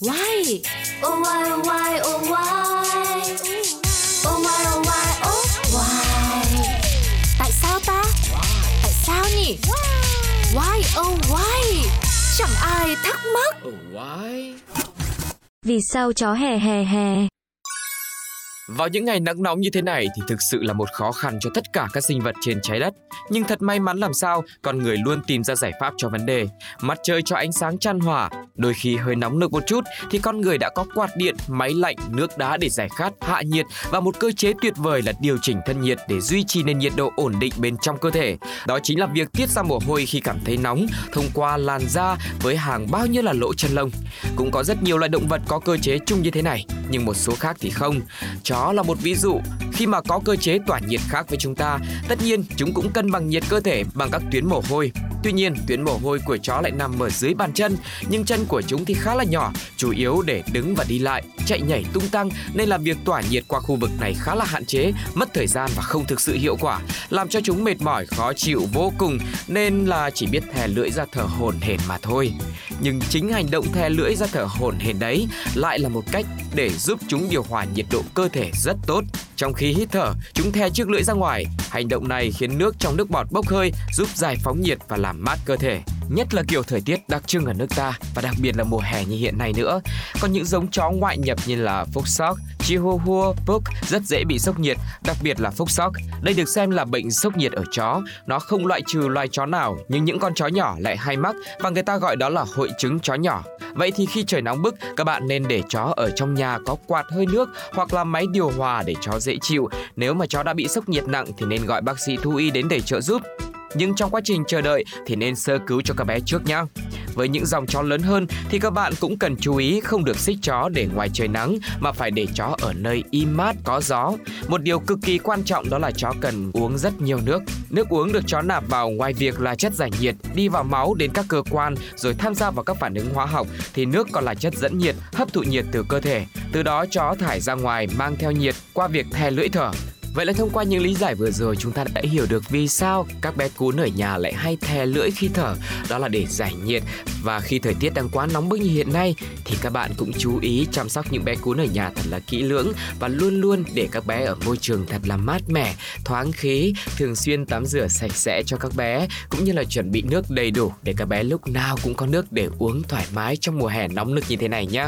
Why? Oh why oh why oh why Oh why oh why oh why Tại sao ta? Tại sao nhỉ? Why oh why? Chẳng ai thắc mắc. Oh, why? Vì sao chó hè hè hè? Vào những ngày nắng nóng như thế này thì thực sự là một khó khăn cho tất cả các sinh vật trên trái đất. Nhưng thật may mắn làm sao, con người luôn tìm ra giải pháp cho vấn đề. Mặt trời cho ánh sáng chan hòa, đôi khi hơi nóng nực một chút thì con người đã có quạt điện, máy lạnh, nước đá để giải khát, hạ nhiệt và một cơ chế tuyệt vời là điều chỉnh thân nhiệt để duy trì nền nhiệt độ ổn định bên trong cơ thể. Đó chính là việc tiết ra mồ hôi khi cảm thấy nóng thông qua làn da với hàng bao nhiêu là lỗ chân lông. Cũng có rất nhiều loại động vật có cơ chế chung như thế này, nhưng một số khác thì không. Chó là một ví dụ, khi mà có cơ chế tỏa nhiệt khác với chúng ta, tất nhiên chúng cũng cân bằng nhiệt cơ thể bằng các tuyến mồ hôi. Tuy nhiên, tuyến mồ hôi của chó lại nằm ở dưới bàn chân, nhưng chân của chúng thì khá là nhỏ, chủ yếu để đứng và đi lại, chạy nhảy tung tăng nên là việc tỏa nhiệt qua khu vực này khá là hạn chế, mất thời gian và không thực sự hiệu quả, làm cho chúng mệt mỏi, khó chịu vô cùng nên là chỉ biết thè lưỡi ra thở hổn hển mà thôi. Nhưng chính hành động thè lưỡi ra thở hổn hển đấy lại là một cách để giúp chúng điều hòa nhiệt độ cơ thể rất tốt. Trong khi hít thở, chúng thè chiếc lưỡi ra ngoài. Hành động này khiến nước trong nước bọt bốc hơi, giúp giải phóng nhiệt và làm mát cơ thể. Nhất là kiểu thời tiết đặc trưng ở nước ta và đặc biệt là mùa hè như hiện nay nữa. Còn những giống chó ngoại nhập như là Foxhound, Chihuahua, Pug rất dễ bị sốc nhiệt, đặc biệt là Foxhound. Đây được xem là bệnh sốc nhiệt ở chó. Nó không loại trừ loài chó nào, nhưng những con chó nhỏ lại hay mắc và người ta gọi đó là hội chứng chó nhỏ. Vậy thì khi trời nóng bức, các bạn nên để chó ở trong nhà có quạt hơi nước hoặc là máy điều hòa để chó dễ chịu. Nếu mà chó đã bị sốc nhiệt nặng thì nên gọi bác sĩ thú y đến để trợ giúp. Nhưng trong quá trình chờ đợi thì nên sơ cứu cho các bé trước nhé. Với những dòng chó lớn hơn thì các bạn cũng cần chú ý không được xích chó để ngoài trời nắng mà phải để chó ở nơi im mát có gió. Một điều cực kỳ quan trọng đó là chó cần uống rất nhiều nước. Nước uống được chó nạp vào ngoài việc là chất giải nhiệt, đi vào máu đến các cơ quan rồi tham gia vào các phản ứng hóa học thì nước còn là chất dẫn nhiệt, hấp thụ nhiệt từ cơ thể. Từ đó chó thải ra ngoài mang theo nhiệt qua việc thè lưỡi thở. Vậy là thông qua những lý giải vừa rồi chúng ta đã hiểu được vì sao các bé cún ở nhà lại hay thè lưỡi khi thở, đó là để giải nhiệt và khi thời tiết đang quá nóng bức như hiện nay thì các bạn cũng chú ý chăm sóc những bé cún ở nhà thật là kỹ lưỡng và luôn luôn để các bé ở môi trường thật là mát mẻ, thoáng khí, thường xuyên tắm rửa sạch sẽ cho các bé cũng như là chuẩn bị nước đầy đủ để các bé lúc nào cũng có nước để uống thoải mái trong mùa hè nóng nực như thế này nhé.